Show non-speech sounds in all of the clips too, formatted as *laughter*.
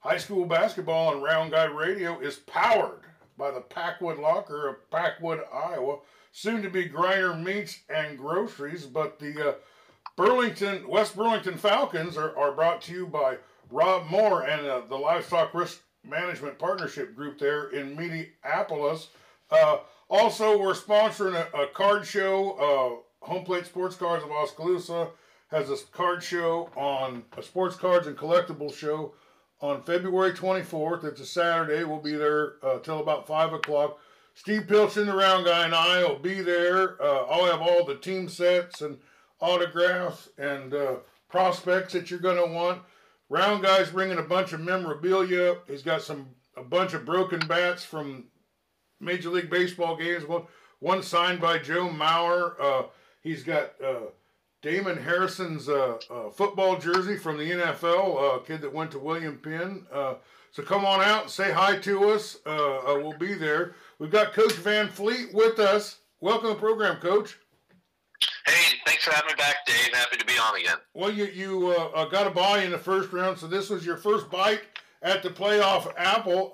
High school basketball on Round Guy Radio is powered by the Packwood Locker of Packwood, Iowa. Soon to be Griner Meats and Groceries, but the uh, Burlington West Burlington Falcons are, are brought to you by Rob Moore and uh, the Livestock Risk Management Partnership Group there in Minneapolis. Uh, also, we're sponsoring a, a card show. Uh, Home Plate Sports Cards of Oskaloosa has a card show on a sports cards and collectibles show on February 24th. It's a Saturday. We'll be there uh, till about 5 o'clock. Steve Pilchin, the round guy, and I will be there. Uh, I'll have all the team sets and autographs and uh, prospects that you're going to want. Round guy's bringing a bunch of memorabilia. He's got some a bunch of broken bats from Major League Baseball games. One, one signed by Joe Mauer. Uh, he's got uh, Damon Harrison's uh, uh, football jersey from the NFL, uh, kid that went to William Penn. Uh, so come on out and say hi to us. Uh, uh, we'll be there. We've got Coach Van Fleet with us. Welcome to the program, Coach. Hey, thanks for having me back, Dave. Happy to be on again. Well, you you got a bye in the first round, so this was your first bite at the playoff apple.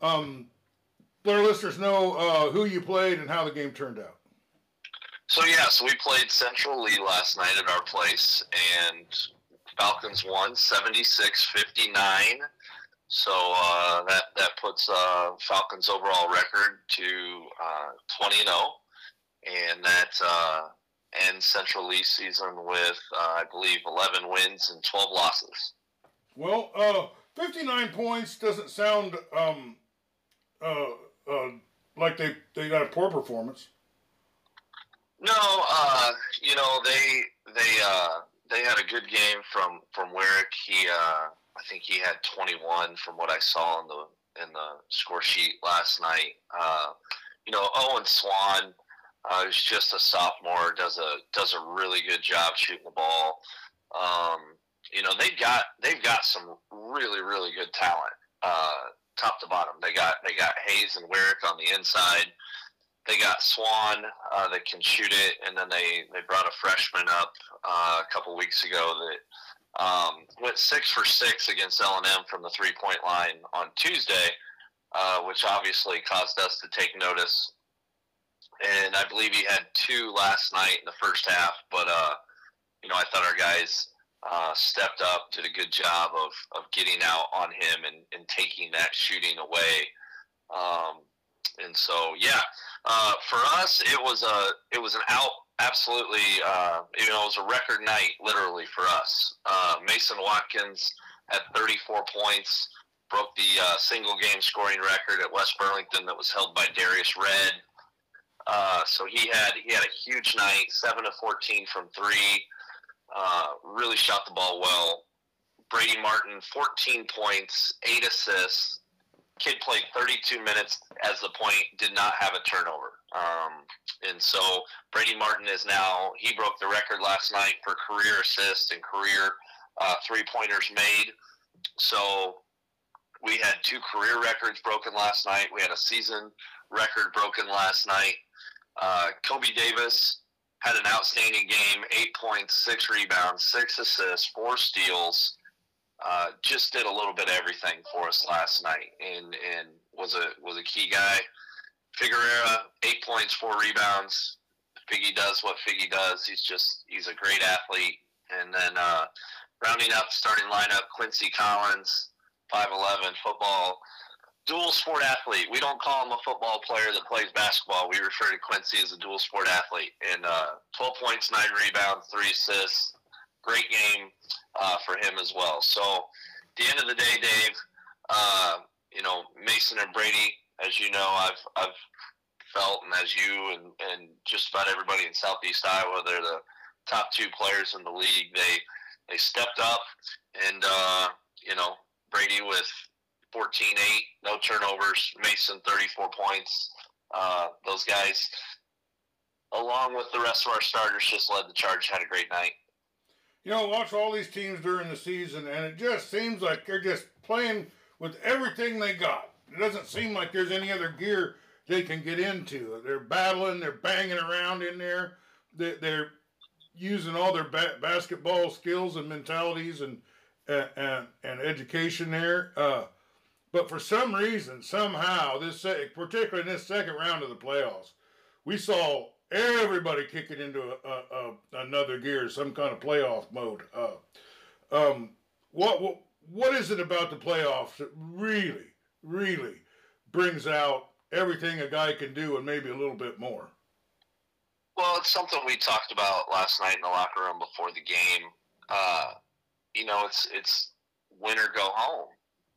Um, let our listeners know who you played and how the game turned out. So yeah, so we played Central Lee last night at our place, and Falcons won 76-59. So uh, that that puts uh, Falcons overall record to uh, 20 0, and that uh, ends Central Lee season with uh, I believe 11 wins and 12 losses. Well, uh, 59 points doesn't sound um, like they they got a poor performance. No, uh, you know they they uh, they had a good game from from Warwick. He uh, I think he had 21 from what I saw in the in the score sheet last night. Uh, you know Owen Swan, uh, who's just a sophomore, does a does a really good job shooting the ball. Um, you know they've got they've got some really really good talent, uh, top to bottom. They got they got Hayes and Warwick on the inside they got Swan uh, that can shoot it, and then they, they brought a freshman up uh, a couple weeks ago that um, went six for six against L and M from the three point line on Tuesday, uh, which obviously caused us to take notice. And I believe he had two last night in the first half, but uh, you know I thought our guys uh, stepped up, did a good job of, of getting out on him and, and taking that shooting away. Um, and so, yeah, uh, for us, it was a it was an out absolutely uh, you know it was a record night literally for us. Uh, Mason Watkins had 34 points, broke the uh, single game scoring record at West Burlington that was held by Darius Red. Uh, so he had he had a huge night, seven to 14 from three. Uh, really shot the ball well. Brady Martin, 14 points, eight assists, kid played 32 minutes as the point, did not have a turnover. Um, and so Brady Martin is now, he broke the record last night for career assists and career uh, three pointers made. So we had two career records broken last night. We had a season record broken last night. Uh, Kobe Davis had an outstanding game eight points, six rebounds, six assists, four steals uh, just did a little bit of everything for us last night, and and was a was a key guy. Figueroa, eight points, four rebounds. Figgy does what Figgy does. He's just he's a great athlete. And then uh, rounding up starting lineup, Quincy Collins, five eleven, football, dual sport athlete. We don't call him a football player that plays basketball. We refer to Quincy as a dual sport athlete. And uh, twelve points, nine rebounds, three assists. Great game uh, for him as well. So, at the end of the day, Dave, uh, you know Mason and Brady, as you know, I've I've felt, and as you and and just about everybody in Southeast Iowa, they're the top two players in the league. They they stepped up, and uh, you know Brady with 14-8, no turnovers. Mason 34 points. Uh, those guys, along with the rest of our starters, just led the charge. Had a great night you know, watch all these teams during the season, and it just seems like they're just playing with everything they got. It doesn't seem like there's any other gear they can get into. They're battling, they're banging around in there, they're using all their ba- basketball skills and mentalities, and and, and, education there. Uh, but for some reason, somehow, this particularly in this second round of the playoffs, we saw everybody kicking into a, a, a, another gear, some kind of playoff mode. Uh, um, what, what what is it about the playoffs that really, really brings out everything a guy can do and maybe a little bit more? Well, it's something we talked about last night in the locker room before the game. Uh, you know, it's it's win or go home,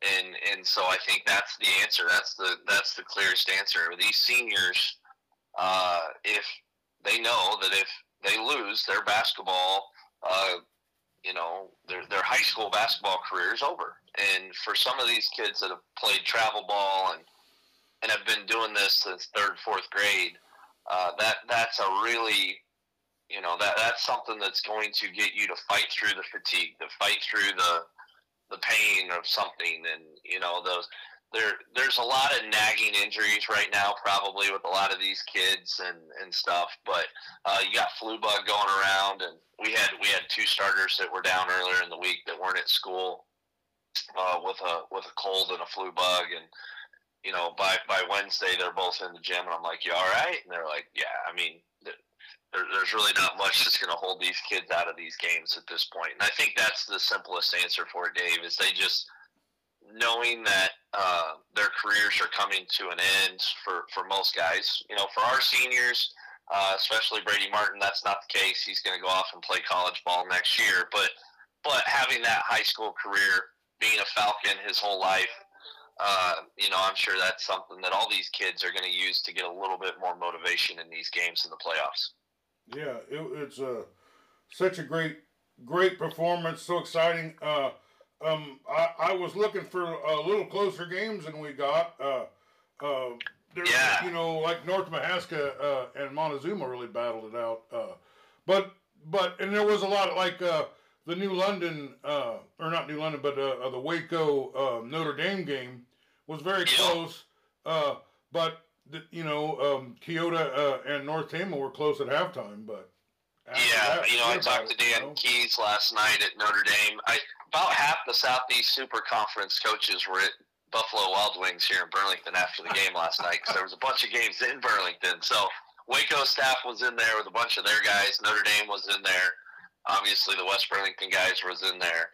and and so I think that's the answer. That's the that's the clearest answer. These seniors, uh, if they know that if they lose, their basketball, uh, you know, their their high school basketball career is over. And for some of these kids that have played travel ball and and have been doing this since third, fourth grade, uh, that that's a really you know that that's something that's going to get you to fight through the fatigue, to fight through the the pain of something, and you know those there there's a lot of nagging injuries right now, probably with a lot of these kids and and stuff. But uh, you got flu bug going around, and we had we had two starters that were down earlier in the week that weren't at school uh, with a with a cold and a flu bug, and you know by by Wednesday they're both in the gym, and I'm like, you all right? And they're like, yeah. I mean, there, there's really not much that's going to hold these kids out of these games at this point. And I think that's the simplest answer for it, Dave, is they just knowing that uh, their careers are coming to an end for, for most guys. You know, for our seniors, uh, especially Brady Martin, that's not the case. He's going to go off and play college ball next year. But but having that high school career, being a Falcon his whole life, uh, you know, I'm sure that's something that all these kids are going to use to get a little bit more motivation in these games in the playoffs. Yeah, it, it's a uh, such a great great performance, so exciting. Uh, um, I, I was looking for a little closer games than we got. Uh, uh, there, yeah. you know, like North Mahaska uh, and Montezuma really battled it out. Uh, but but and there was a lot of like uh, the New London uh, or not New London, but uh, the Waco uh, Notre Dame game was very yeah. close. Uh, but you know, um, Keota uh, and North Tama were close at halftime, but yeah, that, you know, I talked to Dan you know? Keys last night at Notre Dame. I about half the Southeast Super Conference coaches were at Buffalo Wild Wings here in Burlington after the game last night because there was a bunch of games in Burlington. So Waco staff was in there with a bunch of their guys. Notre Dame was in there. Obviously, the West Burlington guys was in there.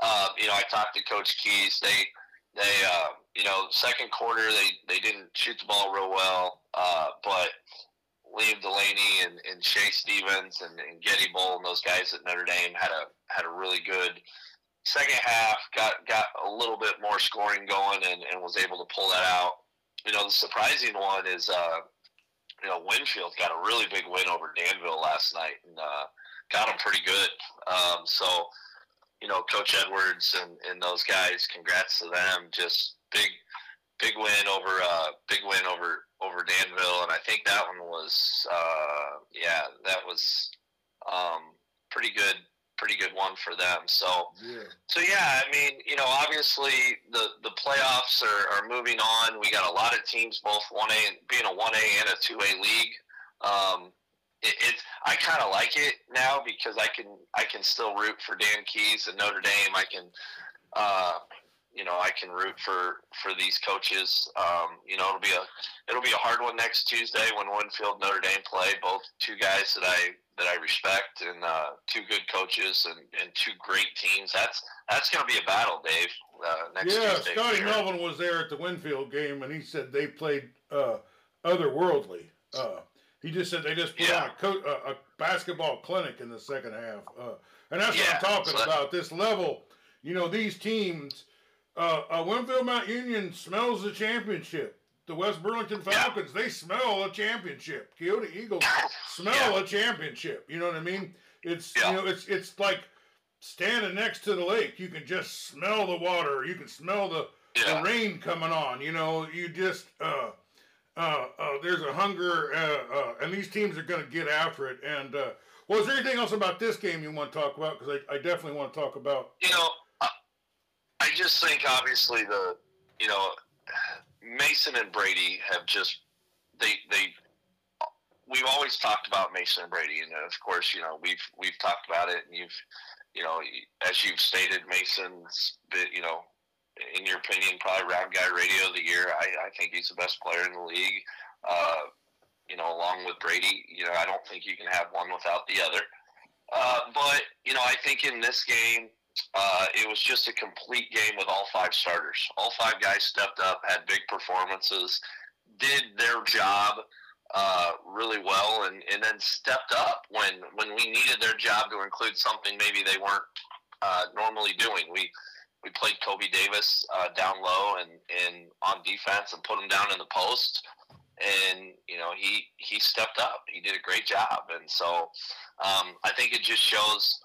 Uh, you know, I talked to Coach Keys. They they uh, you know second quarter they, they didn't shoot the ball real well, uh, but Liam Delaney and, and Shea Stevens and, and Getty Bull and those guys at Notre Dame had a had a really good second half. Got got a little bit more scoring going and, and was able to pull that out. You know the surprising one is uh, you know Winfield got a really big win over Danville last night and uh, got them pretty good. Um, so you know, Coach Edwards and, and those guys. Congrats to them. Just big, big win over, uh, big win over over Danville, and I think that one was, uh, yeah, that was um, pretty good, pretty good one for them. So, yeah. so yeah, I mean, you know, obviously the the playoffs are, are moving on. We got a lot of teams, both one A, and being a one A and a two A league. Um, it, it I kind of like it now because I can I can still root for Dan Keys and Notre Dame. I can, uh, you know, I can root for for these coaches. Um, you know, it'll be a it'll be a hard one next Tuesday when Winfield Notre Dame play. Both two guys that I that I respect and uh, two good coaches and, and two great teams. That's that's going to be a battle, Dave. Uh, next yeah, Tuesday Scotty Melvin was there at the Winfield game, and he said they played uh, otherworldly. Uh, he just said they just put yeah. on a, co- a, a, basketball clinic in the second half, uh, and that's yeah, what I'm talking about. This level, you know, these teams. Uh, uh, Winfield Mount Union smells the championship. The West Burlington Falcons, yeah. they smell a championship. Keota Eagles *laughs* smell a championship. You know what I mean? It's you know, it's it's like standing next to the lake. You can just smell the water. You can smell the, the rain coming on. You know, you just uh, uh, uh, there's a hunger, uh, uh, and these teams are going to get after it. And uh, well, is there anything else about this game you want to talk about? Because I, I, definitely want to talk about. You know, just think obviously the you know Mason and Brady have just they they we've always talked about Mason and Brady, and of course you know we've we've talked about it, and you've you know, as you've stated, Mason's, you know, in your opinion, probably round guy radio of the year. I, I think he's the best player in the league. Uh, you know, along with Brady, you know, I don't think you can have one without the other. Uh, but you know, I think in this game, uh, it was just a complete game with all five starters. All five guys stepped up, had big performances, did their job uh, really well, and, and then stepped up when when we needed their job to include something maybe they weren't uh, normally doing. We we played Kobe Davis uh, down low and, and on defense and put him down in the post. And you know he he stepped up. He did a great job, and so um, I think it just shows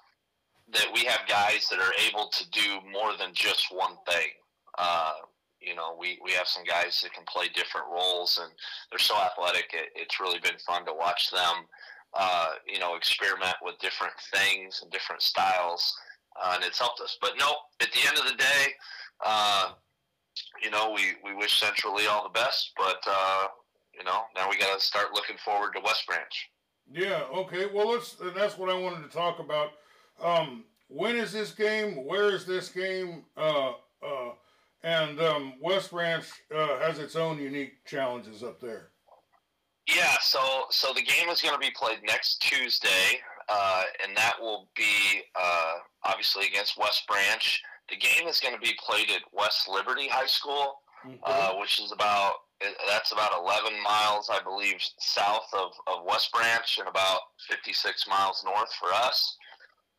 that we have guys that are able to do more than just one thing. Uh, you know, we, we have some guys that can play different roles, and they're so athletic. It, it's really been fun to watch them, uh, you know, experiment with different things and different styles, uh, and it's helped us. But no, at the end of the day, uh, you know, we, we wish Central Lee all the best, but, uh, you know, now we got to start looking forward to West Branch. Yeah, okay. Well, let's, and that's what I wanted to talk about. Um, when is this game? Where is this game? Uh, uh, and um, West Branch uh, has its own unique challenges up there. Yeah, so so the game is going to be played next Tuesday, uh, and that will be uh, obviously against West Branch. The game is going to be played at West Liberty High School, mm-hmm. uh, which is about that's about 11 miles, I believe, south of, of West Branch, and about 56 miles north for us.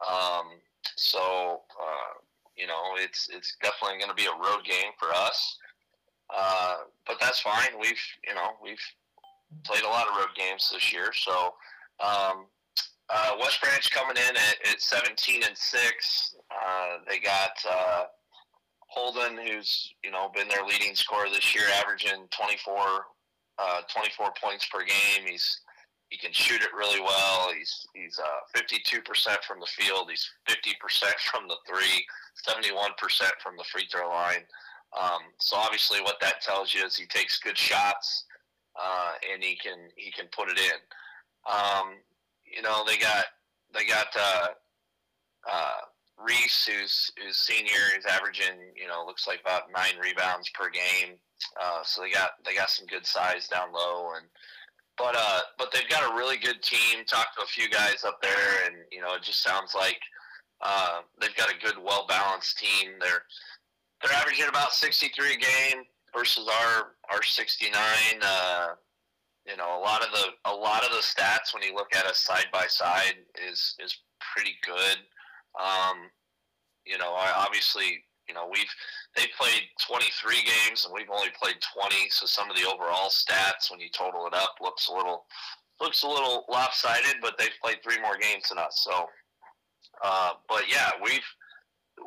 Um, so uh, you know, it's it's definitely going to be a road game for us. Uh, but that's fine. We've you know we've played a lot of road games this year, so um, uh, West Branch coming in at, at 17 and six. Uh, they got uh, Holden, who's you know been their leading scorer this year, averaging 24, uh, 24 points per game. He's he can shoot it really well. He's he's uh, 52% from the field. He's 50% *laughs* from the three, 71% from the free throw line. Um, so obviously, what that tells you is he takes good shots uh, and he can he can put it in. Um, you know, they got they got uh, uh, Reese, who's who's senior, is averaging you know looks like about nine rebounds per game. Uh, so they got they got some good size down low and but uh, but they've got a really good team. Talked to a few guys up there, and you know, it just sounds like uh, they've got a good, well balanced team. They're they're averaging about 63 a game versus our our 69. Uh, you know, a lot of the a lot of the stats when you look at us side by side is is pretty good. Um, you know, I obviously you know we've they played 23 games and we've only played 20 so some of the overall stats when you total it up looks a little looks a little lopsided but they've played three more games than us so uh, but yeah we've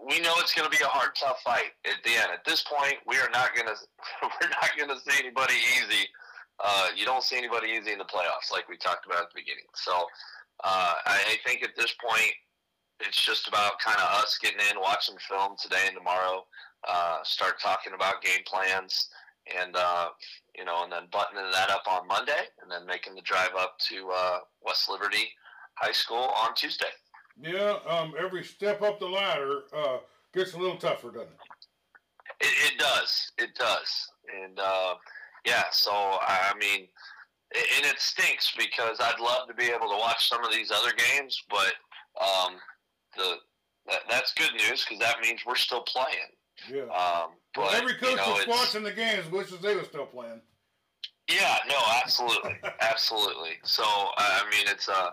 we know it's going to be a hard tough fight at the end. At this point we are not going *laughs* to we're not going to see anybody easy uh, you don't see anybody easy in the playoffs like we talked about at the beginning so uh, I, I think at this point it's just about kind of us getting in, watching film today and tomorrow, uh, start talking about game plans, and uh, you know, and then buttoning that up on Monday, and then making the drive up to uh, West Liberty High School on Tuesday. Yeah, um, every step up the ladder uh, gets a little tougher, doesn't it? It, it does. It does, and uh, yeah. So I mean, and it stinks because I'd love to be able to watch some of these other games, but um, the that, that's good news because that means we're still playing. Yeah. Um, but well, every coach you know, that's watching the games wishes they were still playing. Yeah. No. Absolutely. *laughs* absolutely. So I mean, it's a uh,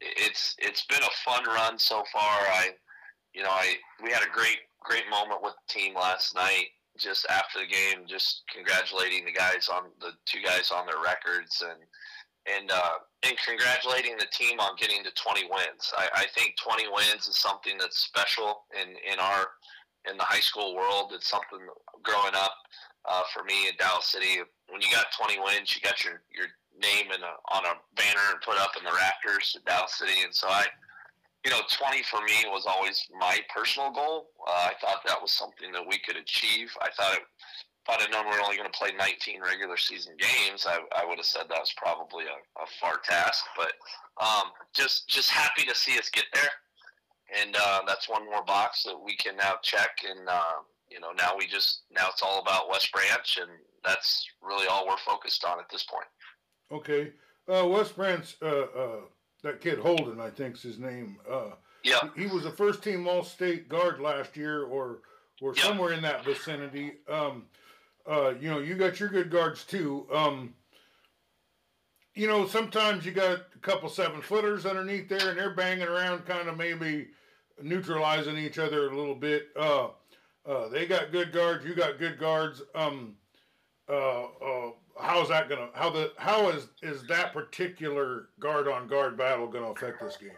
it's it's been a fun run so far. I you know I we had a great great moment with the team last night. Just after the game, just congratulating the guys on the two guys on their records and and uh, and congratulating the team on getting to 20 wins. I, I think 20 wins is something that's special in in our in the high school world. It's something growing up uh, for me in Dallas City. When you got 20 wins, you got your your name in a, on a banner and put up in the rafters at Dallas City. And so I, you know, 20 for me was always my personal goal. Uh, I thought that was something that we could achieve. I thought it if I'd have known we are only going to play 19 regular season games, I, I would have said that was probably a, a far task. But um, just just happy to see us get there, and uh, that's one more box that we can now check. And uh, you know, now we just now it's all about West Branch, and that's really all we're focused on at this point. Okay, uh, West Branch, uh, uh, that kid Holden, I think's his name. Uh, yeah, he, he was a first team All State guard last year, or or yep. somewhere in that vicinity. Um, uh, you know, you got your good guards too. Um, you know, sometimes you got a couple seven footers underneath there, and they're banging around, kind of maybe neutralizing each other a little bit. Uh, uh, they got good guards. You got good guards. Um, uh, uh, how's that gonna? How the how is is that particular guard on guard battle gonna affect this game?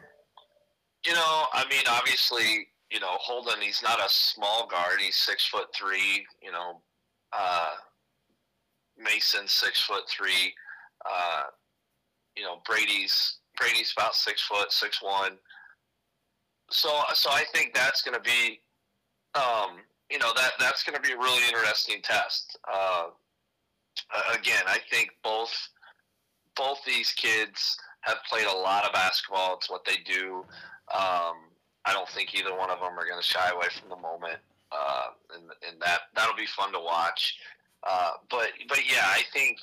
You know, I mean, obviously, you know, Holden. He's not a small guard. He's six foot three. You know, uh, Mason six foot three. Uh, you know, Brady's Brady's about six foot, six one. So, so I think that's going to be, um, you know, that that's going to be a really interesting test. Uh, again, I think both both these kids have played a lot of basketball. It's what they do. Um, I don't think either one of them are going to shy away from the moment, uh, and, and that that'll be fun to watch. Uh, but but yeah, I think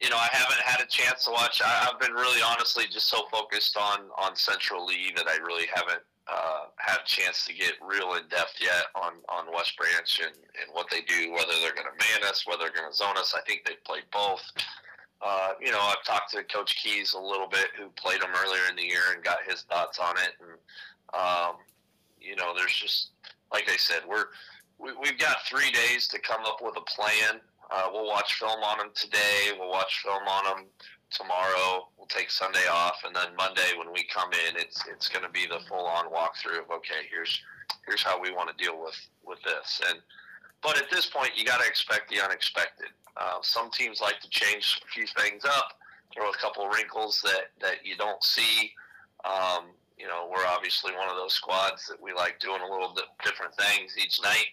you know I haven't had a chance to watch. I, have been really honestly just so focused on on Central Lee that I really haven't uh, had a chance to get real in depth yet on, on West Branch and, and what they do, whether they're going to man us, whether they're going to zone us. I think they've played both. Uh, you know, I've talked to Coach Keys a little bit, who played them earlier in the year and got his thoughts on it. And um, you know, there's just like I said, we're we, we've got three days to come up with a plan. Uh, we'll watch film on them today. We'll watch film on them tomorrow. We'll take Sunday off, and then Monday when we come in, it's it's going to be the full on walkthrough of okay, here's here's how we want to deal with with this. And but at this point, you got to expect the unexpected. Uh, some teams like to change a few things up, throw a couple wrinkles that that you don't see. Um, you know, we're obviously one of those squads that we like doing a little different things each night.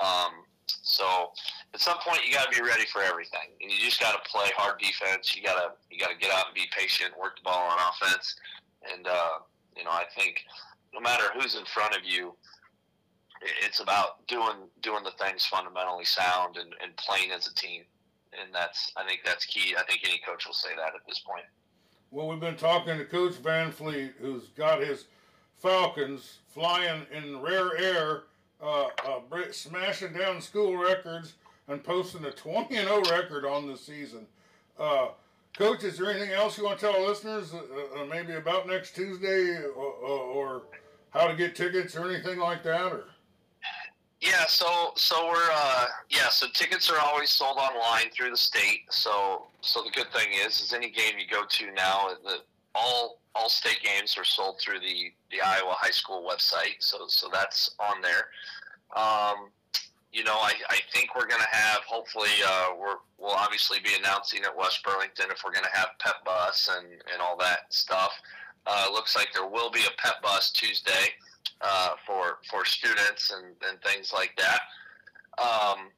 Um, so at some point you got to be ready for everything, and you just got to play hard defense. You got to you got to get out and be patient, work the ball on offense, and uh, you know I think no matter who's in front of you, it's about doing doing the things fundamentally sound and, and playing as a team, and that's I think that's key. I think any coach will say that at this point. Well, we've been talking to Coach Van Fleet, who's got his Falcons flying in rare air uh, uh, smashing down school records and posting a 20 and 0 record on the season. Uh, Coach, is there anything else you want to tell listeners, uh, uh, maybe about next Tuesday, or, or, how to get tickets, or anything like that, or? Yeah, so so we're uh, yeah, so tickets are always sold online through the state. So so the good thing is, is any game you go to now, the all all state games are sold through the the Iowa high school website. So so that's on there. Um, you know, I, I think we're going to have hopefully uh, we're we'll obviously be announcing at West Burlington if we're going to have pep bus and and all that stuff. Uh, looks like there will be a pep bus Tuesday uh, for for students and, and things like that. Um,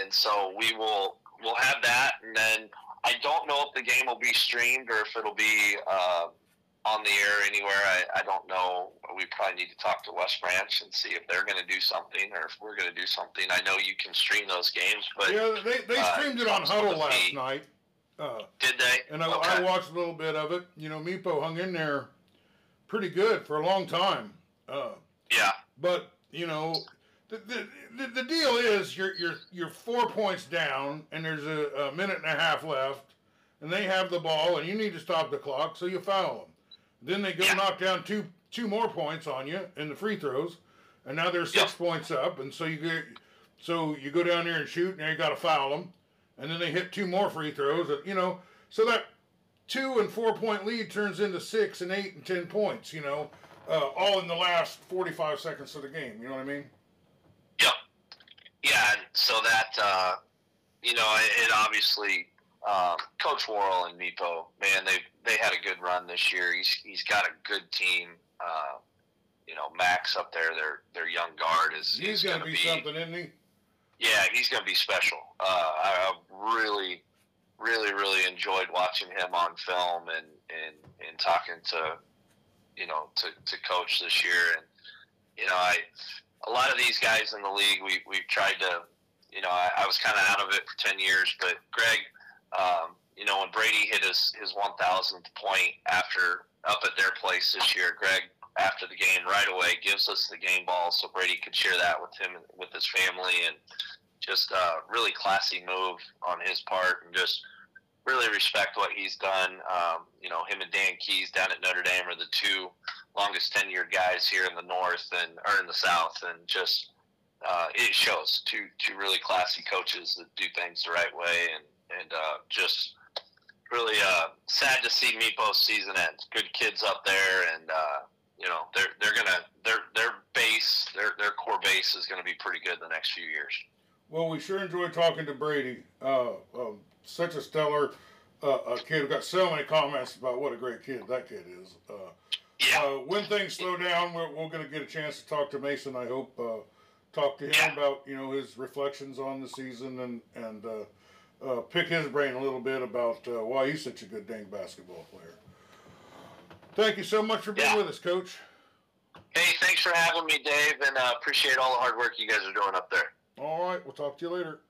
and so we will we'll have that, and then I don't know if the game will be streamed or if it'll be uh, on the air anywhere. I, I don't know. We probably need to talk to West Branch and see if they're going to do something or if we're going to do something. I know you can stream those games, but yeah, they, they uh, streamed it on Hudl last night. Uh, Did they? And I, okay. I, watched a little bit of it. You know, Meepo hung in there pretty good for a long time. Uh, yeah. But you know, the, the, the, the, deal is you're you're you're four points down, and there's a, a minute and a half left, and they have the ball, and you need to stop the clock, so you foul them. Then they go yeah. knock down two two more points on you in the free throws, and now they're six yeah. points up, and so you get so you go down there and shoot, and now you got to foul them, and then they hit two more free throws, and, you know, so that two and four point lead turns into six and eight and ten points, you know, uh, all in the last forty five seconds of the game. You know what I mean? Yeah, yeah. So that uh, you know, it, it obviously um, Coach Worrell and Meepo, man, they they had a good run this year. He's he's got a good team. Uh, you know, Max up there, their their young guard is. He's going to be, something, isn't he? Yeah, he's going to be special. Uh, I, I really, really, really enjoyed watching him on film and and and talking to you know, to, to coach this year. And you know, I a lot of these guys in the league, we we've tried to, you know, I, I was kind of out of it for ten years, but Greg, um, you know, when Brady hit his his one thousandth point after up at their place this year, Greg after the game right away gives us the game ball so Brady could share that with him and with his family and just a really classy move on his part and just really respect what he's done. Um, you know, him and Dan Keys down at Notre Dame are the two longest tenured guys here in the North and or in the South, and just uh, it shows two two really classy coaches that do things the right way, and and uh, just really uh, sad to see Meepo's season end. Good kids up there, and uh, you know they're they're gonna their their base their their core base is gonna be pretty good the next few years. Well, we sure enjoyed talking to Brady. Uh, um, such a stellar uh, kid. We've got so many comments about what a great kid that kid is. Uh, yeah. Uh, when things slow down, we're, we're going to get a chance to talk to Mason. I hope uh, talk to him yeah. about you know his reflections on the season and and uh, pick his brain a little bit about why he's such a good dang basketball player. Thank you so much for being yeah. with us, Coach. Hey, thanks for having me, Dave, and appreciate all the hard work you guys are doing up there. All right, we'll talk to you later.